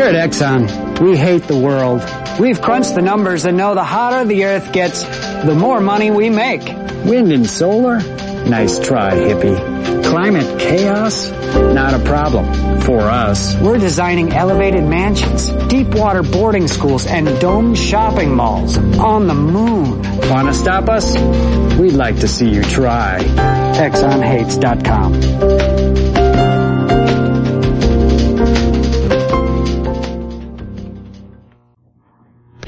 Here at Exxon, we hate the world. We've crunched the numbers and know the hotter the earth gets, the more money we make. Wind and solar? Nice try, hippie. Climate chaos? Not a problem. For us. We're designing elevated mansions, deep water boarding schools, and domed shopping malls on the moon. Want to stop us? We'd like to see you try. ExxonHates.com.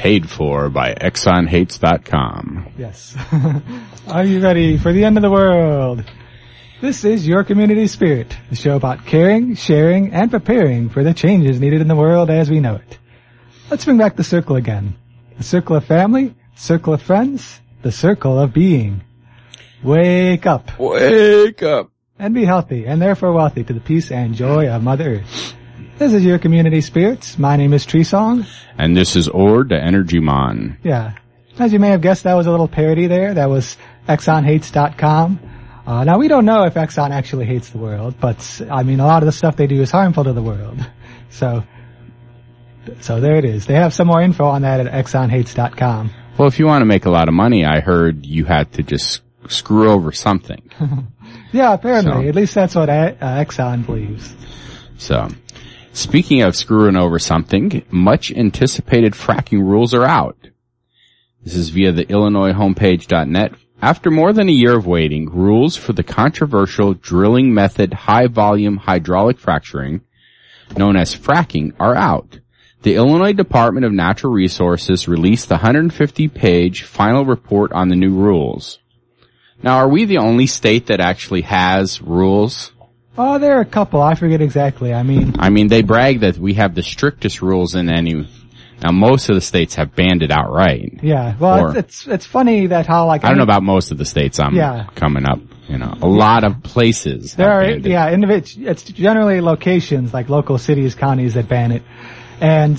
Paid for by ExxonHates.com. Yes. Are you ready for the end of the world? This is Your Community Spirit, the show about caring, sharing, and preparing for the changes needed in the world as we know it. Let's bring back the circle again. The circle of family, circle of friends, the circle of being. Wake up. Wake up. And be healthy, and therefore wealthy to the peace and joy of Mother Earth. This is Your Community Spirits. My name is Tree Song. And this is Ord, the Energy Mon. Yeah. As you may have guessed, that was a little parody there. That was ExxonHates.com. Uh, now we don't know if Exxon actually hates the world, but I mean, a lot of the stuff they do is harmful to the world. So, so there it is. They have some more info on that at ExxonHates.com. Well, if you want to make a lot of money, I heard you had to just screw over something. yeah, apparently. So- At least that's what uh, Exxon believes. So, speaking of screwing over something, much anticipated fracking rules are out. This is via the Illinois homepage.net. After more than a year of waiting, rules for the controversial drilling method high volume hydraulic fracturing, known as fracking, are out. The Illinois Department of Natural Resources released the 150 page final report on the new rules. Now, are we the only state that actually has rules? Oh, there are a couple. I forget exactly. I mean, I mean, they brag that we have the strictest rules in any. Now, most of the states have banned it outright. yeah. Well, Or- it's, it's it's funny that how like I don't know about most of the states I'm Yeah. coming up. You know, a lot of places. There are, it. yeah, individ- it's generally locations like local cities, counties that ban it. And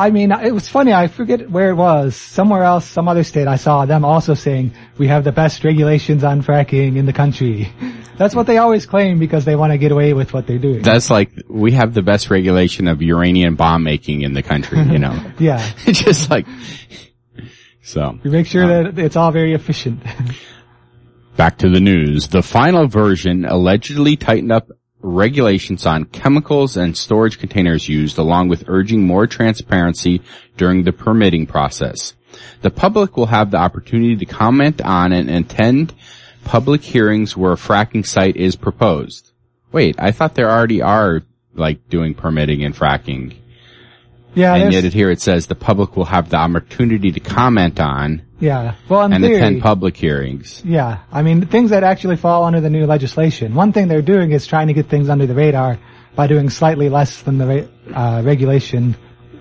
I mean, it was funny. I forget where it was. Somewhere else, some other state. I saw them also saying we have the best regulations on fracking in the country. That's what they always claim because they want to get away with what they're doing. That's like we have the best regulation of uranium bomb making in the country. You know, yeah, it's just like so. we make sure um, that it's all very efficient. Back to the news. The final version allegedly tightened up regulations on chemicals and storage containers used along with urging more transparency during the permitting process. The public will have the opportunity to comment on and attend public hearings where a fracking site is proposed. Wait, I thought there already are like doing permitting and fracking. Yeah, and yet here it says the public will have the opportunity to comment on yeah. Well, and theory, attend public hearings. Yeah, I mean things that actually fall under the new legislation. One thing they're doing is trying to get things under the radar by doing slightly less than the uh, regulation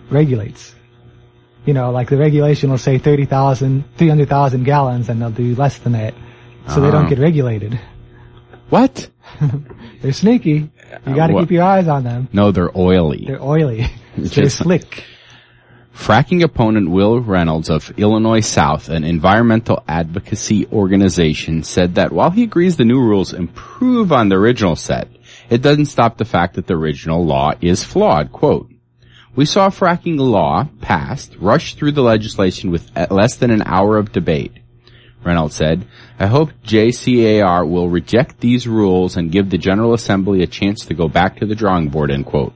regulates. You know, like the regulation will say 30,000, 300,000 gallons and they'll do less than that. So they don't Ah. get regulated. What? They're sneaky. You gotta what- keep your eyes on them. No, they're oily. They're oily. They're just- slick. Fracking opponent Will Reynolds of Illinois South, an environmental advocacy organization, said that while he agrees the new rules improve on the original set, it doesn't stop the fact that the original law is flawed. Quote, we saw fracking law passed, rushed through the legislation with less than an hour of debate. Reynolds said, I hope JCAR will reject these rules and give the General Assembly a chance to go back to the drawing board, end quote.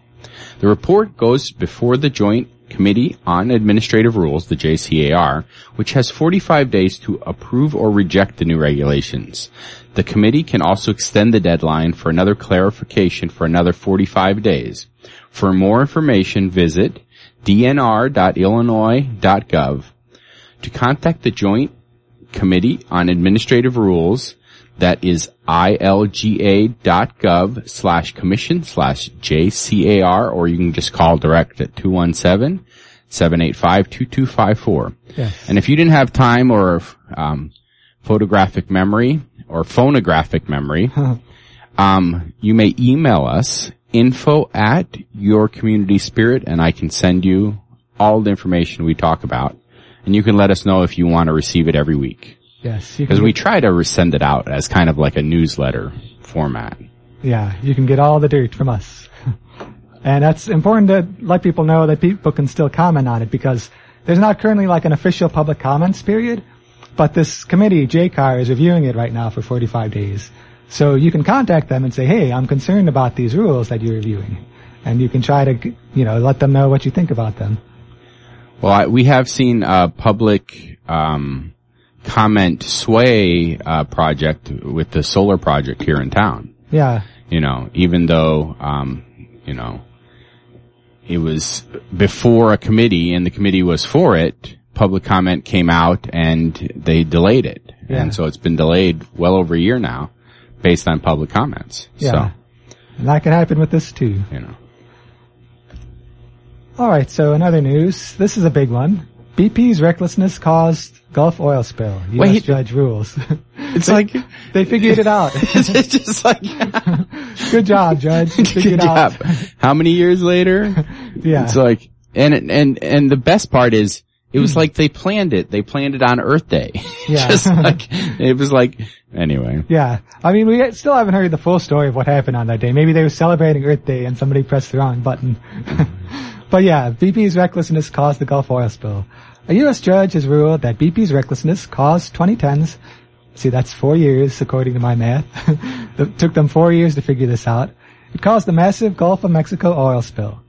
The report goes before the Joint Committee on Administrative Rules, the JCAR, which has 45 days to approve or reject the new regulations. The committee can also extend the deadline for another clarification for another 45 days. For more information, visit dnr.illinois.gov. To contact the Joint Committee on Administrative Rules, that is ilga.gov slash commission slash JCAR, or you can just call direct at 217-785-2254. Yes. And if you didn't have time or um, photographic memory or phonographic memory, um, you may email us info at your community spirit and I can send you all the information we talk about. And you can let us know if you want to receive it every week. Yes. Because we try to send it out as kind of like a newsletter format. yeah, you can get all the dirt from us. And that's important to let people know that people can still comment on it because there's not currently like an official public comments period, but this committee, JCAR, is reviewing it right now for 45 days. So you can contact them and say, hey, I'm concerned about these rules that you're reviewing. And you can try to, you know, let them know what you think about them. Well, I, we have seen a public um, comment sway uh, project with the solar project here in town. Yeah. You know, even though, um, you know, it was before a committee and the committee was for it, public comment came out and they delayed it. Yeah. And so it's been delayed well over a year now based on public comments. Yeah. So, And that can happen with this too. you know. Alright, so another news. This is a big one. BP's recklessness caused Gulf oil spill. U.S. Wait. judge rules. It's like, they figured it out. it's just like, Good job, judge. Good out. job. How many years later? Yeah. It's like, and, and, and the best part is, it was hmm. like they planned it. They planned it on Earth Day. Yeah. Just like, it was like, anyway. Yeah. I mean, we still haven't heard the full story of what happened on that day. Maybe they were celebrating Earth Day and somebody pressed the wrong button. but yeah, BP's recklessness caused the Gulf oil spill. A U.S. judge has ruled that BP's recklessness caused 2010's, see that's four years according to my math. it took them four years to figure this out. It caused the massive Gulf of Mexico oil spill.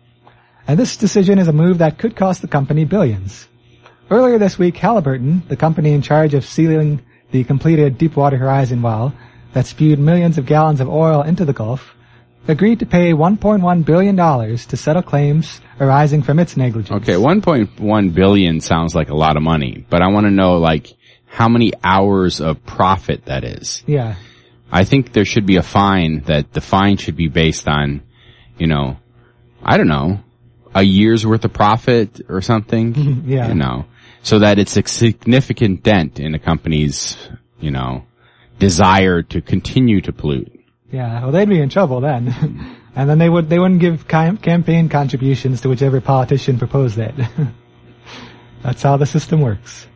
And this decision is a move that could cost the company billions. Earlier this week, Halliburton, the company in charge of sealing the completed Deepwater Horizon well that spewed millions of gallons of oil into the Gulf, agreed to pay $1.1 billion to settle claims arising from its negligence. Okay, 1.1 billion sounds like a lot of money, but I want to know like how many hours of profit that is. Yeah. I think there should be a fine that the fine should be based on, you know, I don't know, a year's worth of profit or something. Yeah. You know, so that it's a significant dent in a company's, you know, desire to continue to pollute. Yeah. Well, they'd be in trouble then. and then they would, they wouldn't give cam- campaign contributions to whichever politician proposed that. That's how the system works.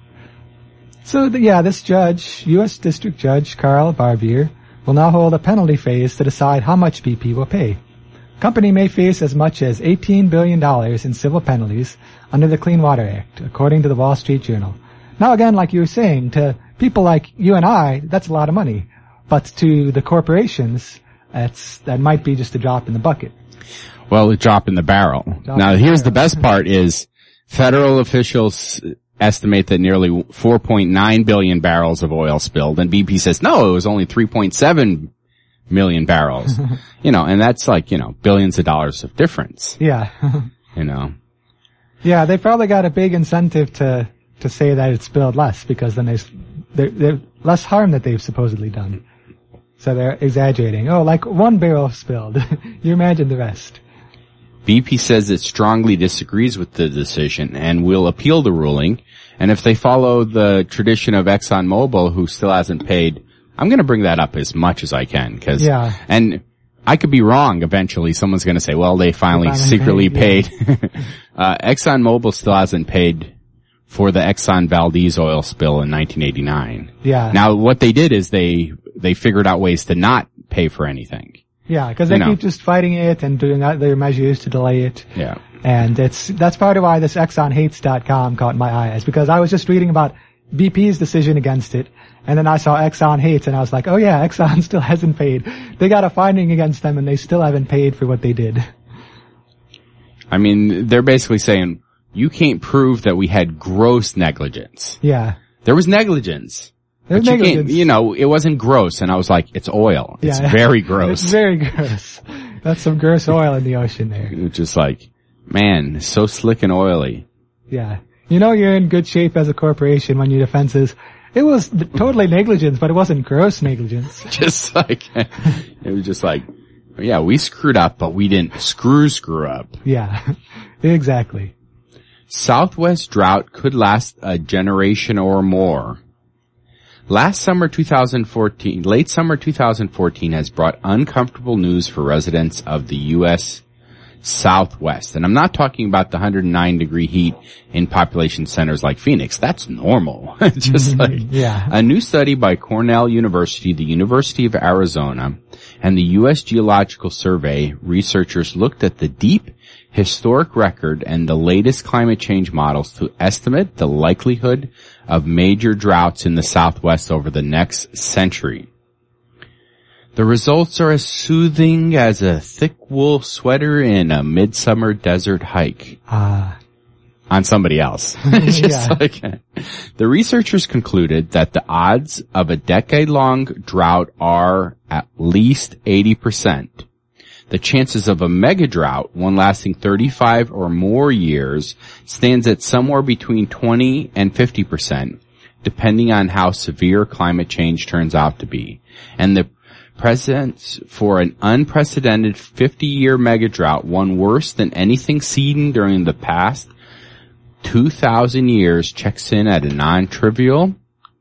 So the, yeah, this judge, U.S. District Judge Carl Barbier, will now hold a penalty phase to decide how much BP will pay. Company may face as much as $18 billion in civil penalties under the Clean Water Act, according to the Wall Street Journal. Now again, like you were saying, to people like you and I, that's a lot of money. But to the corporations, that's, that might be just a drop in the bucket. Well, a drop in the barrel. Drop now the here's the best part is federal officials estimate that nearly 4.9 billion barrels of oil spilled and BP says, no, it was only 3.7 million barrels. you know, and that's like, you know, billions of dollars of difference, Yeah. you know. yeah, they probably got a big incentive to, to say that it's spilled less because then there's, there, there, less harm that they've supposedly done. So they're exaggerating. Oh, like one barrel spilled. you imagine the rest. BP says it strongly disagrees with the decision and will appeal the ruling. And if they follow the tradition of ExxonMobil, who still hasn't paid, I'm going to bring that up as much as I can because, Yeah. and I could be wrong eventually. Someone's going to say, well, they finally, secretly paid, paid. uh, ExxonMobil still hasn't paid for the Exxon Valdez oil spill in 1989. Yeah. Now, what they did is they, they figured out ways to not pay for anything. yeah, because they you know. keep just fighting it and doing other measures to delay it. Yeah. And it's, that's part of why this ExxonHates.com caught my eye is because I was just reading about BP's decision against it. And then I saw Exxon hates and I was like, oh yeah, Exxon still hasn't paid. They got a finding against them and they still haven't paid for what they did. I mean, they're basically saying, you can't prove that we had gross negligence. Yeah. There was negligence. There's but you can't, negligence. you know, it wasn't gross. And I was like, it's oil. It's Yeah. very gross. It's very gross. That's some gross oil in the ocean there. It's just like, man, so slick and oily. Yeah. You know you're in good shape as a corporation when your defense is, it was totally negligence, but it wasn't gross negligence. Just like, it was just like, yeah, we screwed up, but we didn't screw screw up. Yeah. exactly. Southwest drought could last a generation or more. Last summer 2014, late summer 2014 has brought uncomfortable news for residents of the U.S. southwest. And I'm not talking about the 109 degree heat in population centers like Phoenix. That's normal. Just Mm-hmm. like Yeah. a new study by Cornell University, the University of Arizona, and the U.S. Geological Survey researchers looked at the deep historic record and the latest climate change models to estimate the likelihood of major droughts in the southwest over the next century. The results are as soothing as a thick wool sweater in a midsummer desert hike Ah, on somebody else. Just Yeah. like, the researchers concluded that the odds of a decade long drought are at least 80%. The chances of a mega drought, one lasting 35 or more years, stands at somewhere between 20 and 50%, depending on how severe climate change turns out to be. And the presence for an unprecedented 50-year mega drought, one worse than anything seen during the past 2,000 years, checks in at a non-trivial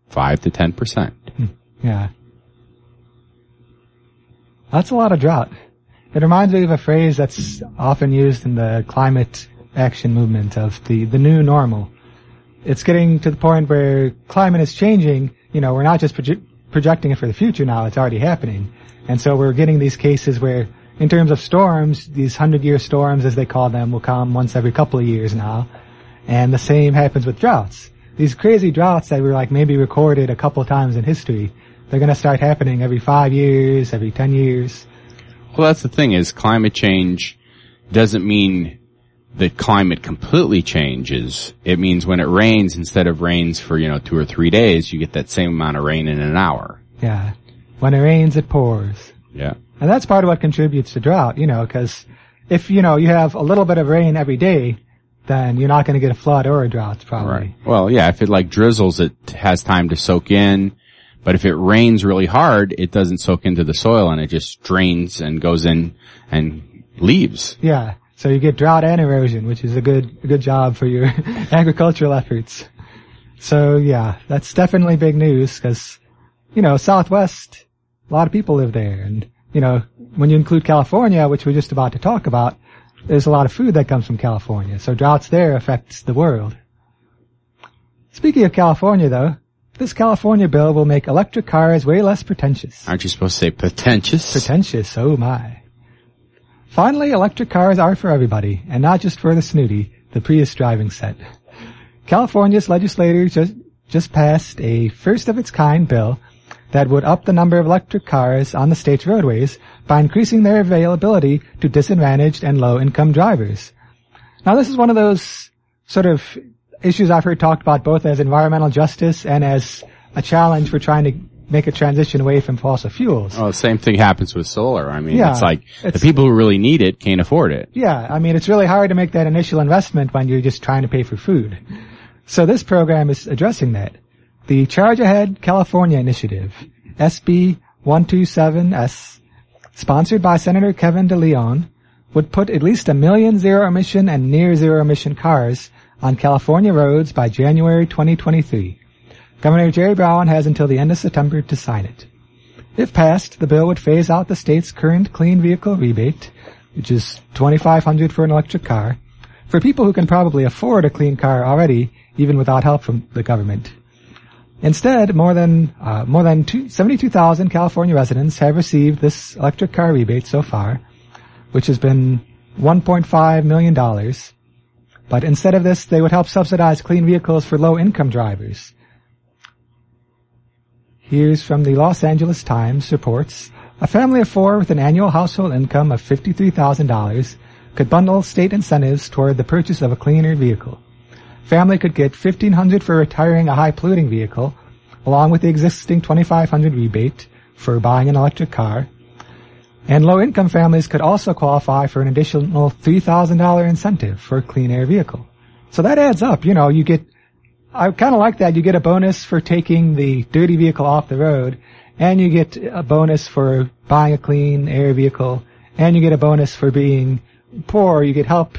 5 to 10%. Hmm. yeah. That's a lot of drought. It reminds me of a phrase that's often used in the climate action movement of the, the new normal. It's getting to the point where climate is changing. You know, we're not just projecting it for the future now, it's already happening. And so we're getting these cases where, in terms of storms, these hundred year storms as they call them will come once every couple of years now. And the same happens with droughts. These crazy droughts that were like maybe recorded a couple times in history, they're gonna start happening every five years, every ten years. Well, that's the thing is climate change doesn't mean that climate completely changes. It means when it rains, instead of rains for, you know, two or three days, you get that same amount of rain in an hour. Yeah. When it rains, it pours. Yeah. And that's part of what contributes to drought, you know, cause if, you know, you have a little bit of rain every day, then you're not gonna get a flood or a drought probably. Right. Well, yeah, if it like drizzles, it has time to soak in. But if it rains really hard, it doesn't soak into the soil and it just drains and goes in and leaves. Yeah. So you get drought and erosion, which is a good, a good job for your agricultural efforts. So yeah, that's definitely big news because, you know, Southwest, a lot of people live there. And, you know, when you include California, which we're just about to talk about, there's a lot of food that comes from California. So droughts there affects the world. Speaking of California though, this California bill will make electric cars way less pretentious. Aren't you supposed to say pretentious? Pretentious, oh my. Finally, electric cars are for everybody, and not just for the snooty, the Prius driving set. California's legislators just, just passed a first of its kind bill that would up the number of electric cars on the state's roadways by increasing their availability to disadvantaged and low income drivers. Now this is one of those sort of issues I've heard talked about both as environmental justice and as a challenge for trying to make a transition away from fossil fuels. Well, the same thing happens with solar. I mean, Yeah, it's like the people who really need it can't afford it. Yeah, I mean, it's really hard to make that initial investment when you're just trying to pay for food. So this program is addressing that. The Charge Ahead California Initiative, SB 1275, sponsored by Senator Kevin DeLeon, would put at least a million zero emission and near zero emission cars on California roads by January 2023. Governor Jerry Brown has until the end of September to sign it. If passed, the bill would phase out the state's current clean vehicle rebate, which is 2500 for an electric car, for people who can probably afford a clean car already, even without help from the government. Instead, more than uh, more than 72,000 California residents have received this electric car rebate so far, which has been 1.5 million dollars. But instead of this, they would help subsidize clean vehicles for low-income drivers. Here's from the Los Angeles Times reports, a family of four with an annual household income of $53,000 could bundle state incentives toward the purchase of a cleaner vehicle. Family could get $1,500 for retiring a high polluting vehicle, along with the existing $2,500 rebate for buying an electric car. And low income families could also qualify for an additional $3,000 incentive for a clean air vehicle. So that adds up, you know, you get I kind of like that. You get a bonus for taking the dirty vehicle off the road, and you get a bonus for buying a clean air vehicle, and you get a bonus for being poor. You get help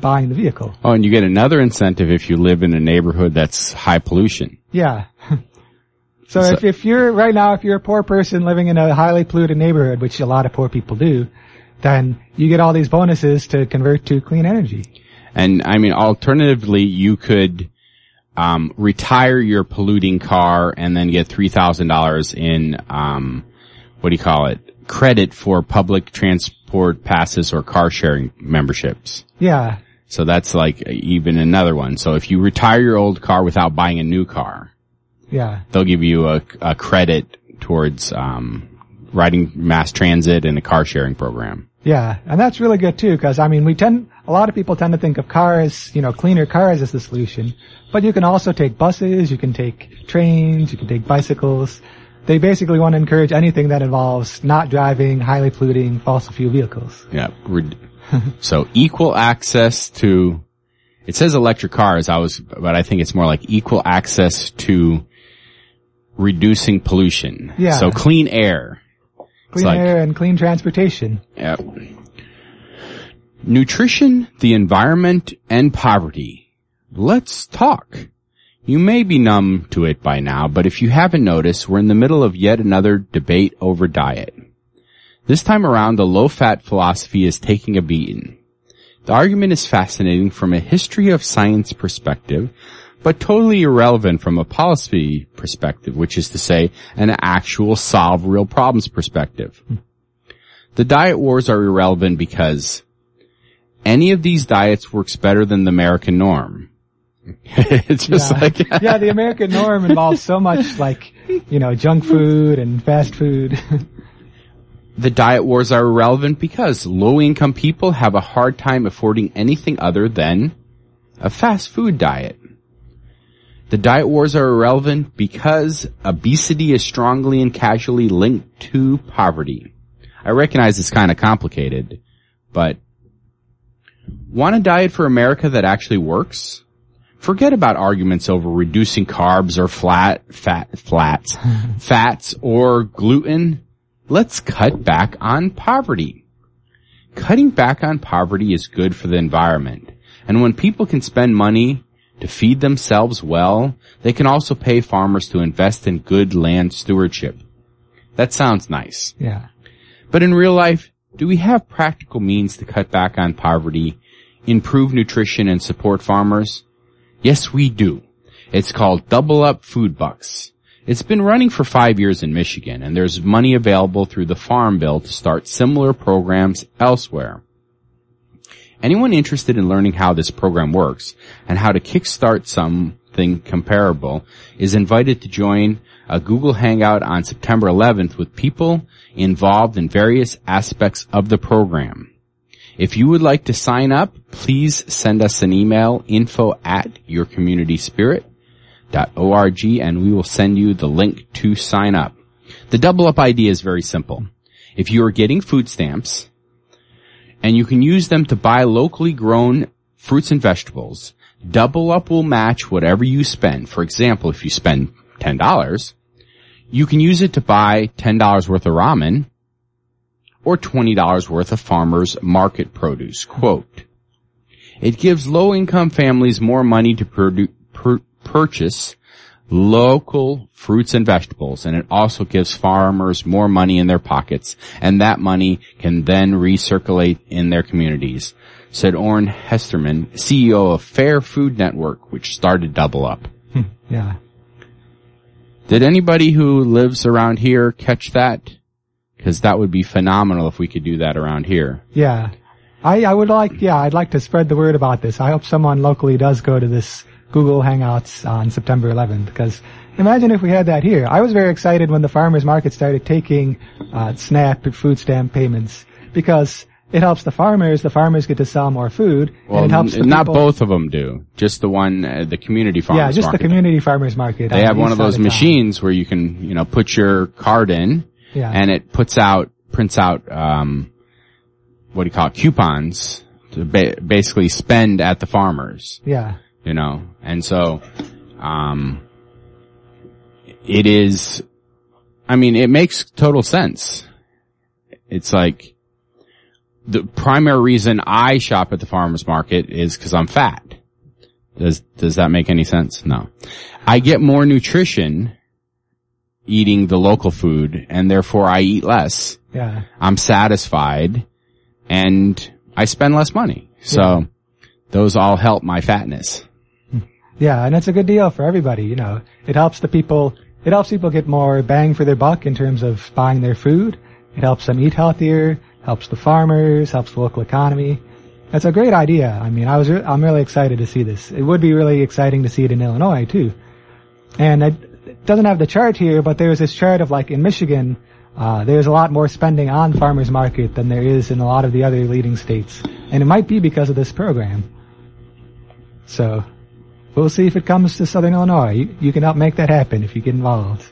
buying the vehicle. Oh, and you get another incentive if you live in a neighborhood that's high pollution. Yeah. so, So- if, if you're right now, if you're a poor person living in a highly polluted neighborhood, which a lot of poor people do, then you get all these bonuses to convert to clean energy. And I mean, alternatively, you could um, retire your polluting car and then get three thousand dollars in um, what do you call it? Credit for public transport passes or car sharing memberships. Yeah, So that's like even another one. So if you retire your old car without buying a new car, yeah, they'll give you a, a credit towards um, riding mass transit and a car sharing program. Yeah, and that's really good too. Because I mean, we tend a lot of people tend to think of cars, you know, cleaner cars as the solution, but you can also take buses, you can take trains, you can take bicycles. They basically want to encourage anything that involves not driving highly polluting fossil fuel vehicles. Yeah. So equal access to, it says electric cars. I was, but I think it's more like equal access to reducing pollution. Yeah. So clean air. Clean like- air and clean transportation. Yep. Nutrition, the environment, and poverty. Let's talk. You may be numb to it by now, but if you haven't noticed, we're in the middle of yet another debate over diet. This time around, the low-fat philosophy is taking a beating. The argument is fascinating from a history of science perspective, but totally irrelevant from a policy perspective, which is to say, an actual solve real problems perspective. The diet wars are irrelevant because any of these diets works better than the American norm. it's just yeah. like, yeah, the American norm involves so much like, you know, junk food and fast food. the diet wars are irrelevant because low income people have a hard time affording anything other than a fast food diet. The diet wars are irrelevant because obesity is strongly and casually linked to poverty. I recognize it's kind of complicated, but want a diet for America that actually works? Forget about arguments over reducing carbs or flat, fat, flats, fats or gluten. Let's cut back on poverty. Cutting back on poverty is good for the environment. And when people can spend money to feed themselves well, they can also pay farmers to invest in good land stewardship. That sounds nice. yeah. But in real life, do we have practical means to cut back on poverty, improve nutrition and support farmers? Yes, we do. It's called Double Up Food Bucks. It's been running for five years in Michigan and there's money available through the Farm Bill to start similar programs elsewhere. Anyone interested in learning how this program works and how to kickstart something comparable is invited to join a Google Hangout on September 11th with people involved in various aspects of the program. If you would like to sign up, please send us an email info at yourcommunityspirit.org and we will send you the link to sign up. The double up idea is very simple. If you are getting food stamps and you can use them to buy locally grown fruits and vegetables, double up will match whatever you spend. For example, if you spend $10, you can use it to buy $10 worth of ramen or $20 worth of farmers market produce. Quote, it gives low income families more money to produ- pur- purchase local fruits and vegetables and it also gives farmers more money in their pockets and that money can then recirculate in their communities, said Oran Hesterman, CEO of Fair Food Network, which started Double Up. Hmm, yeah. Did anybody who lives around here catch that? Cause that would be phenomenal if we could do that around here. Yeah. I, I would like, yeah, I'd like to spread the word about this. I hope someone locally does go to this Google Hangouts on September 11th because imagine if we had that here. I was very excited when the farmers market started taking, uh, SNAP food stamp payments because it helps the farmers. The farmers get to sell more food Well, and it helps the not people- both of them do. Just the one, uh, the community farmers Yeah, just market. the community farmers market. They have one of those machines where you can, you know, put your card in Yeah. and it puts out, prints out, um, what do you call it, coupons to ba- basically spend at the farmers, Yeah. You know, and so, um, it is, I mean, it makes total sense. It's like, the primary reason I shop at the farmer's market is because I'm fat. Does, does that make any sense? No. I get more nutrition eating the local food and therefore I eat less. Yeah. I'm satisfied and I spend less money. So Yeah. those all help my fatness. Yeah, and it's a good deal for everybody, you know. It helps the people, it helps people get more bang for their buck in terms of buying their food. It helps them eat healthier, helps the farmers, helps the local economy. That's a great idea. I mean, I was, re- I'm really excited to see this. It would be really exciting to see it in Illinois too. And it it doesn't have the chart here, but there's this chart of like in Michigan, uh, there's a lot more spending on farmers market than there is in a lot of the other leading states. And it might be because of this program. So, we'll see if it comes to Southern Illinois. You, you can help make that happen if you get involved.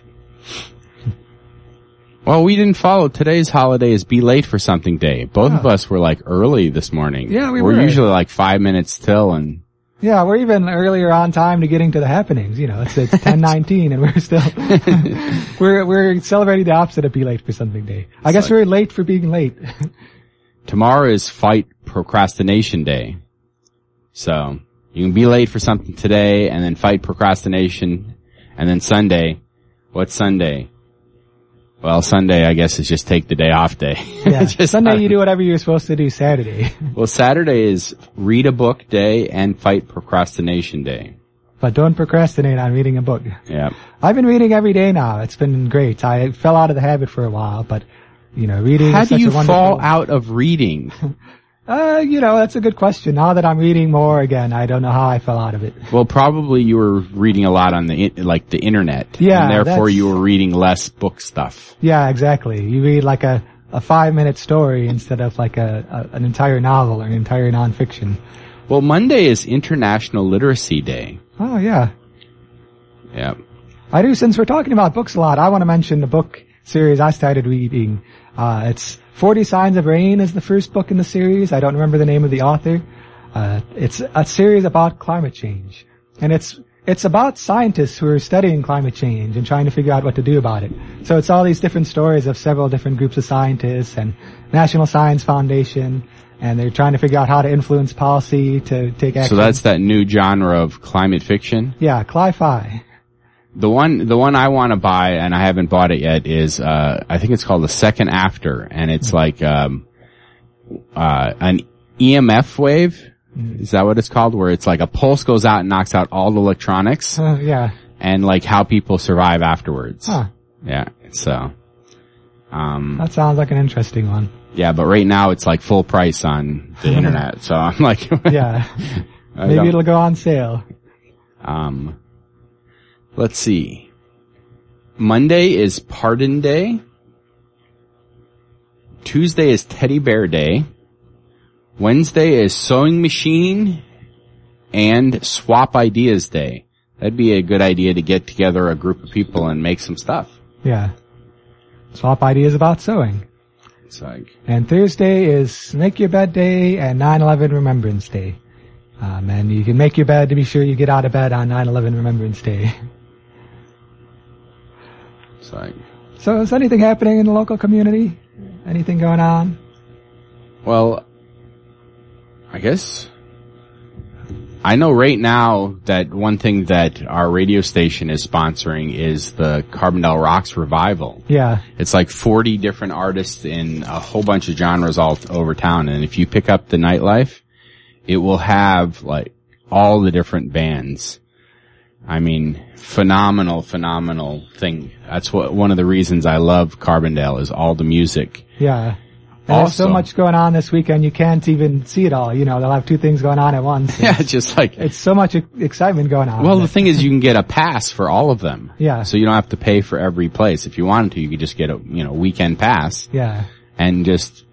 Well, we didn't follow today's holiday is be late for something day. Both of us were like early this morning. Yeah, we We're were. usually like five minutes till and Yeah, we're even earlier on time to getting to the happenings. You know, it's it's ten nineteen, and we're still we're we're celebrating the opposite of be late for something day. I guess like- we're late for being late. tomorrow is fight procrastination day. So you can be late for something today and then fight procrastination and then Sunday. What's Sunday? Well, Sunday, I guess, is just take the day off day. Yeah, Sunday you do whatever you're supposed to do Saturday, Well, Saturday is read a book day and fight procrastination day. but don't procrastinate on reading a book. Yeah. I've been reading every day now. It's been great. I fell out of the habit for a while, but you know, reading. How do you fall out of reading? Uh, you know, that's a good question. Now that I'm reading more again, I don't know how I fell out of it. Well, probably you were reading a lot on the, like the internet. Yeah, And therefore you were reading less book stuff. Yeah, exactly. You read like a, a five minute story instead of like a, a an entire novel or an entire nonfiction. Well, Monday is International Literacy Day. Oh yeah. Yeah. I do, since we're talking about books a lot, I want to mention the book series I started reading. Uh, it's 40 Signs of Rain is the first book in the series. I don't remember the name of the author. Uh, it's a series about climate change. And it's, it's about scientists who are studying climate change and trying to figure out what to do about it. So it's all these different stories of several different groups of scientists and National Science Foundation, and they're trying to figure out how to influence policy to take action. So that's that new genre of climate fiction. yeah, Cli-Fi. The one, the one I want to buy, and I haven't bought it yet, is uh, I think it's called the Second After, and it's like um, uh, an EMF wave. Is that what it's called? Where it's like a pulse goes out and knocks out all the electronics, Uh, yeah. and like how people survive afterwards. Huh. Yeah. So, um, That sounds like an interesting one. yeah, but right now it's like full price on the internet. So I'm like, Yeah. Maybe it'll go on sale. Um, let's see. Monday is Pardon Day. Tuesday is Teddy Bear Day. Wednesday is Sewing Machine and Swap Ideas Day. That'd be a good idea to get together a group of people and make some stuff. Yeah. Swap ideas about sewing. Like, And Thursday is Make Your Bed Day and 9-11 Remembrance Day. Um, and you can make your bed to be sure you get out of bed on 9-11 Remembrance Day. it's like, So is anything happening in the local community? Anything going on? well, I guess I know right now that one thing that our radio station is sponsoring is the Carbondale Rocks revival. Yeah. It's like 40 different artists in a whole bunch of genres all over town. And if you pick up the nightlife, it will have like all the different bands. I mean, phenomenal, phenomenal thing. That's what, one of the reasons I love Carbondale is all the music. Yeah. And there's so much going on this weekend you can't even see it all. You know, they'll have two things going on at once. Yeah, it's just like, It's so much excitement going on. well, the thing is you can get a pass for all of them. Yeah. So you don't have to pay for every place. If you wanted to, you could just get a, you know, weekend pass yeah. and just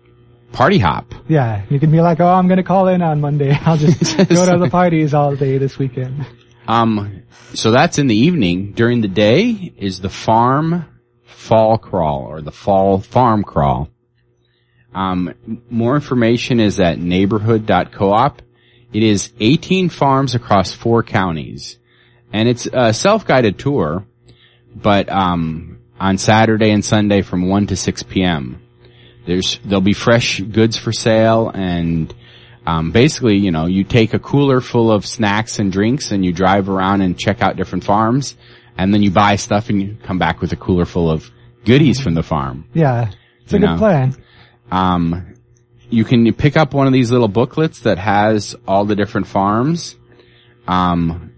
party hop. Yeah, you can be like, oh, I'm gonna call in on Monday. I'll just go to the parties all day this weekend. Um, so that's in the evening. During the day is the farm fall crawl or the fall farm crawl. Um, more information is at neighborhood.coop. It is 18 farms across four counties and it's a self-guided tour, but, um, on Saturday and Sunday from 1 to 6 p.m. There's, there'll be fresh goods for sale and um, basically, you know, you take a cooler full of snacks and drinks and you drive around and check out different farms and then you buy stuff and you come back with a cooler full of goodies from the farm. Yeah, it's a You good know. plan. Um, you can pick up one of these little booklets that has all the different farms. Um,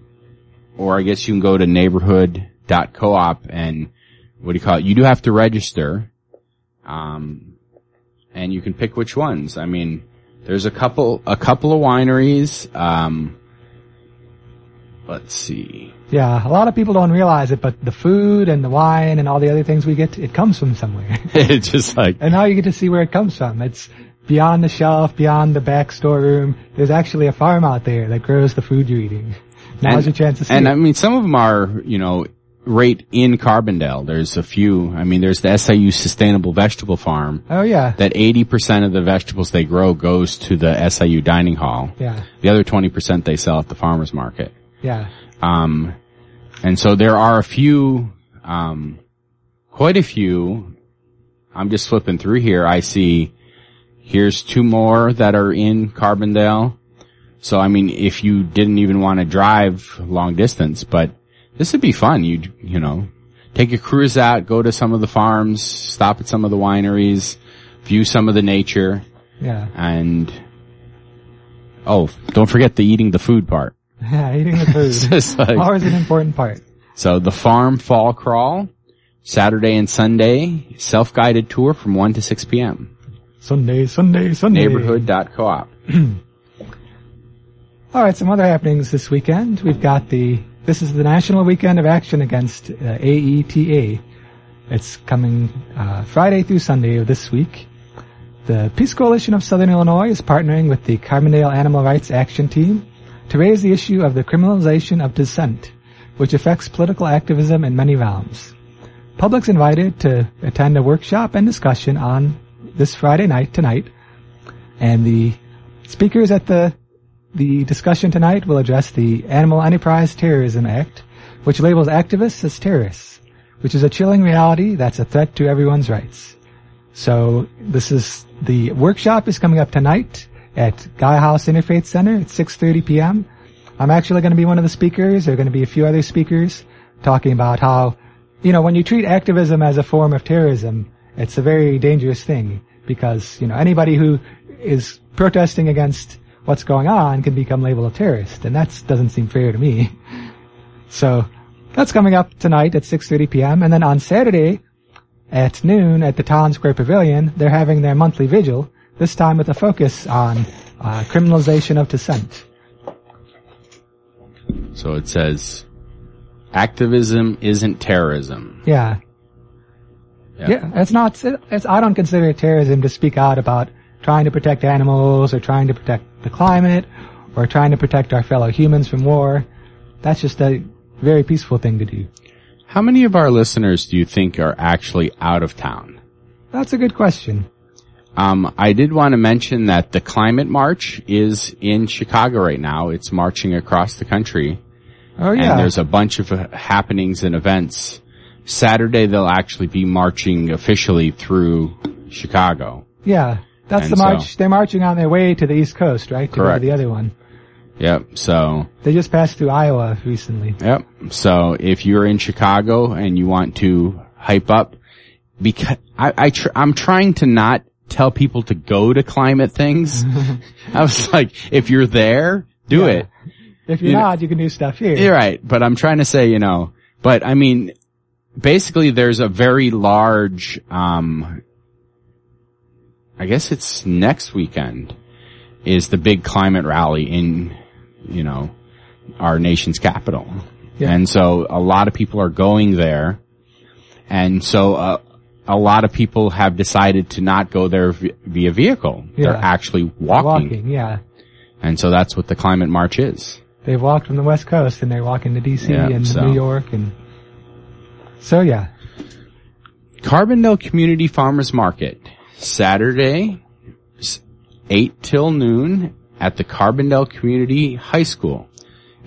or I guess you can go to neighborhood.coop and what do you call it? You do have to register. Um, and you can pick which ones. I mean, there's a couple, a couple of wineries. Um, let's see. Yeah, a lot of people don't realize it, but the food and the wine and all the other things we get, it comes from somewhere. it's just like, and now you get to see where it comes from. It's beyond the shelf, beyond the back storeroom. There's actually a farm out there that grows the food you're eating. Now's and, your chance to see And it. I mean, some of them are, you know, right in Carbondale. There's a few. I mean, there's the SIU Sustainable Vegetable Farm. Oh yeah. That 80% of the vegetables they grow goes to the SIU dining hall. Yeah. The other 20% they sell at the farmer's market. Yeah. Um, and so there are a few, um, quite a few. I'm just flipping through here. I see here's two more that are in Carbondale. So I mean, if you didn't even want to drive long distance, but this would be fun. You'd, you know, take a cruise out, go to some of the farms, stop at some of the wineries, view some of the nature. Yeah. And oh, don't forget the eating the food part. Yeah, eating the food. like, Always an important part. So the farm fall crawl, Saturday and Sunday, self-guided tour from 1 to 6 p.m. Sunday, Sunday, Sunday. Neighborhood.coop. Alright, some other happenings this weekend. We've got the, this is the National Weekend of Action Against uh, AETA. It's coming uh, Friday through Sunday of this week. The Peace Coalition of Southern Illinois is partnering with the Carbondale Animal Rights Action Team to raise the issue of the criminalization of dissent, which affects political activism in many realms. Public's invited to attend a workshop and discussion on this Friday night tonight, and the speakers at the the discussion tonight will address the Animal Enterprise Terrorism Act, which labels activists as terrorists, which is a chilling reality that's a threat to everyone's rights. So this is the workshop is coming up tonight at Gaia House Interfaith Center at 6:30 p.m. I'm actually going to be one of the speakers. There are going to be a few other speakers talking about how, you know, when you treat activism as a form of terrorism, it's a very dangerous thing because, you know, anybody who is protesting against what's going on can become labeled a terrorist, and that doesn't seem fair to me. So that's coming up tonight at 6:30 p.m. and then on Saturday at noon at the Town Square Pavilion, they're having their monthly vigil, this time with a focus on uh, criminalization of dissent. So it says, activism isn't terrorism. Yeah. Yeah. Yeah, it's not, it's, I don't consider it terrorism to speak out about trying to protect animals or trying to protect the climate or trying to protect our fellow humans from war. That's just a very peaceful thing to do. How many of our listeners do you think are actually out of town? That's a good question. Um, I did want to mention that the climate march is in Chicago right now. It's marching across the country. Oh yeah. And there's a bunch of uh, happenings and events. Saturday they'll actually be marching officially through Chicago. Yeah. That's And the march. so- They're marching on their way to the East Coast, right? To go to Correct. the other one. Yep. So, They just passed through Iowa recently. yep. So if you're in Chicago and you want to hype up, because I, I tr- I'm trying to not tell people to go to climate things. I was like, if you're there, do Yeah. it. If you're You know- not, you can do stuff here. You're right, but I'm trying to say, you know, but I mean, basically there's a very large, um, I guess it's next weekend is the big climate rally in, you know, our nation's capital. Yeah. And so a lot of people are going there. And so, uh, a lot of people have decided to not go there via vehicle. They're actually walking. Walking, yeah. And so that's what the climate march is. They've walked from the West Coast and they're walking to DC Yeah, and so- New York and so yeah. Carbondale Community Farmers Market, Saturday, 8 till noon at the Carbondale Community High School.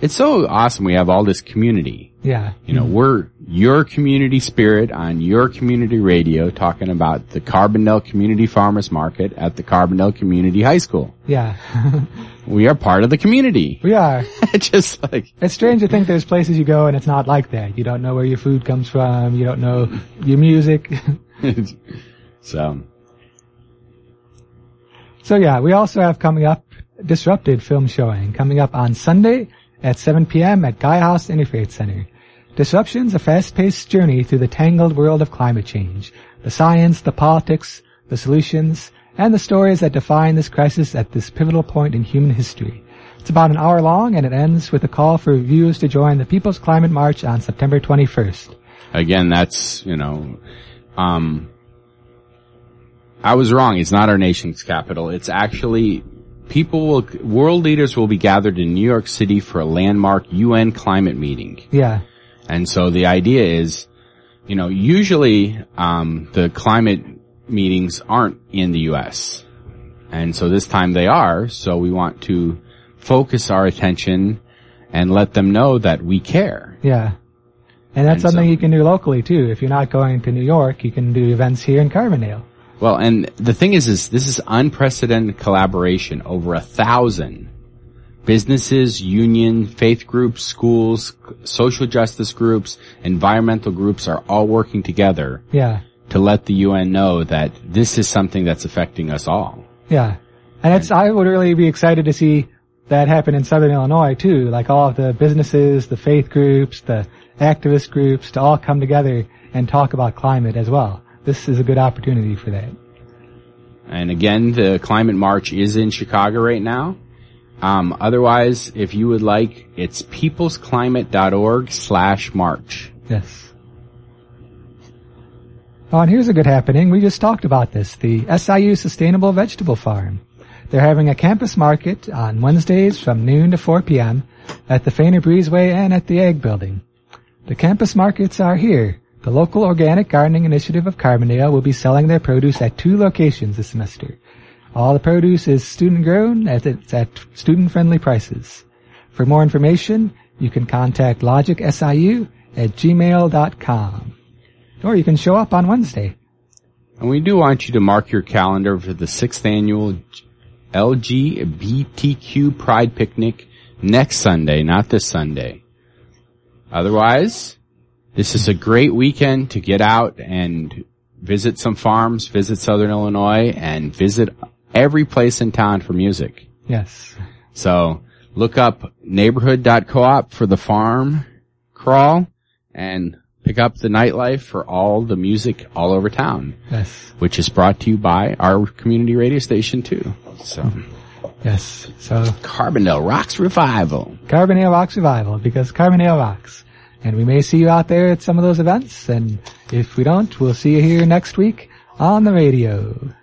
It's so awesome we have all this community. Yeah. You know, we're your community spirit on your community radio talking about the Carbondale Community Farmers Market at the Carbondale Community High School. Yeah. We are part of the community. we are. Just like, It's strange to think there's places you go and it's not like that. You don't know where your food comes from. You don't know your music. so. So yeah, we also have coming up Disrupted film showing coming up on Sunday at 7 p.m. at Gaia House Interfaith Center. Disruption's a fast-paced journey through the tangled world of climate change, the science, the politics, the solutions, and the stories that define this crisis at this pivotal point in human history. It's about an hour long and it ends with a call for viewers to join the People's Climate March on September 21st. Again, that's, you know, um, I was wrong. It's not our nation's capital. It's actually people will, world leaders will be gathered in New York City for a landmark UN climate meeting. Yeah. And so the idea is, you know, usually, um, the climate meetings aren't in the U.S. And so this time they are, so we want to focus our attention and let them know that we care. Yeah. And that's And something so- you can do locally too. If you're not going to New York, you can do events here in Carbondale. Well, and the thing is, is this is unprecedented collaboration. Over a thousand businesses, union, faith groups, schools, social justice groups, environmental groups are all working together Yeah. to let the UN know that this is something that's affecting us all. Yeah. And it's, I would really be excited to see that happen in Southern Illinois too. Like all of the businesses, the faith groups, the activist groups to all come together and talk about climate as well. This is a good opportunity for that. And again, the climate march is in Chicago right now. Um, otherwise, if you would like, it's peoplesclimate.org slash march. Yes. Oh, and here's a good happening. We just talked about this. The SIU Sustainable Vegetable Farm. They're having a campus market on Wednesdays from noon to 4 p.m. at the Faner Breezeway and at the Ag Building. The campus markets are here. The local organic gardening initiative of Carbondale will be selling their produce at two locations this semester. All the produce is student grown as it's at student friendly prices. For more information, you can contact logicsiu at gmail.com. Or you can show up on Wednesday. And we do want you to mark your calendar for the sixth annual LGBTQ Pride Picnic next Sunday, not this Sunday. Otherwise, this is a great weekend to get out and visit some farms, visit Southern Illinois, and visit every place in town for music. Yes. So look up neighborhood.coop for the farm crawl and pick up the nightlife for all the music all over town, Yes. which is brought to you by our community radio station too. So Yes. So Carbondale Rocks Revival. Carbondale Rocks Revival because Carbondale rocks. And we may see you out there at some of those events. And if we don't, we'll see you here next week on the radio.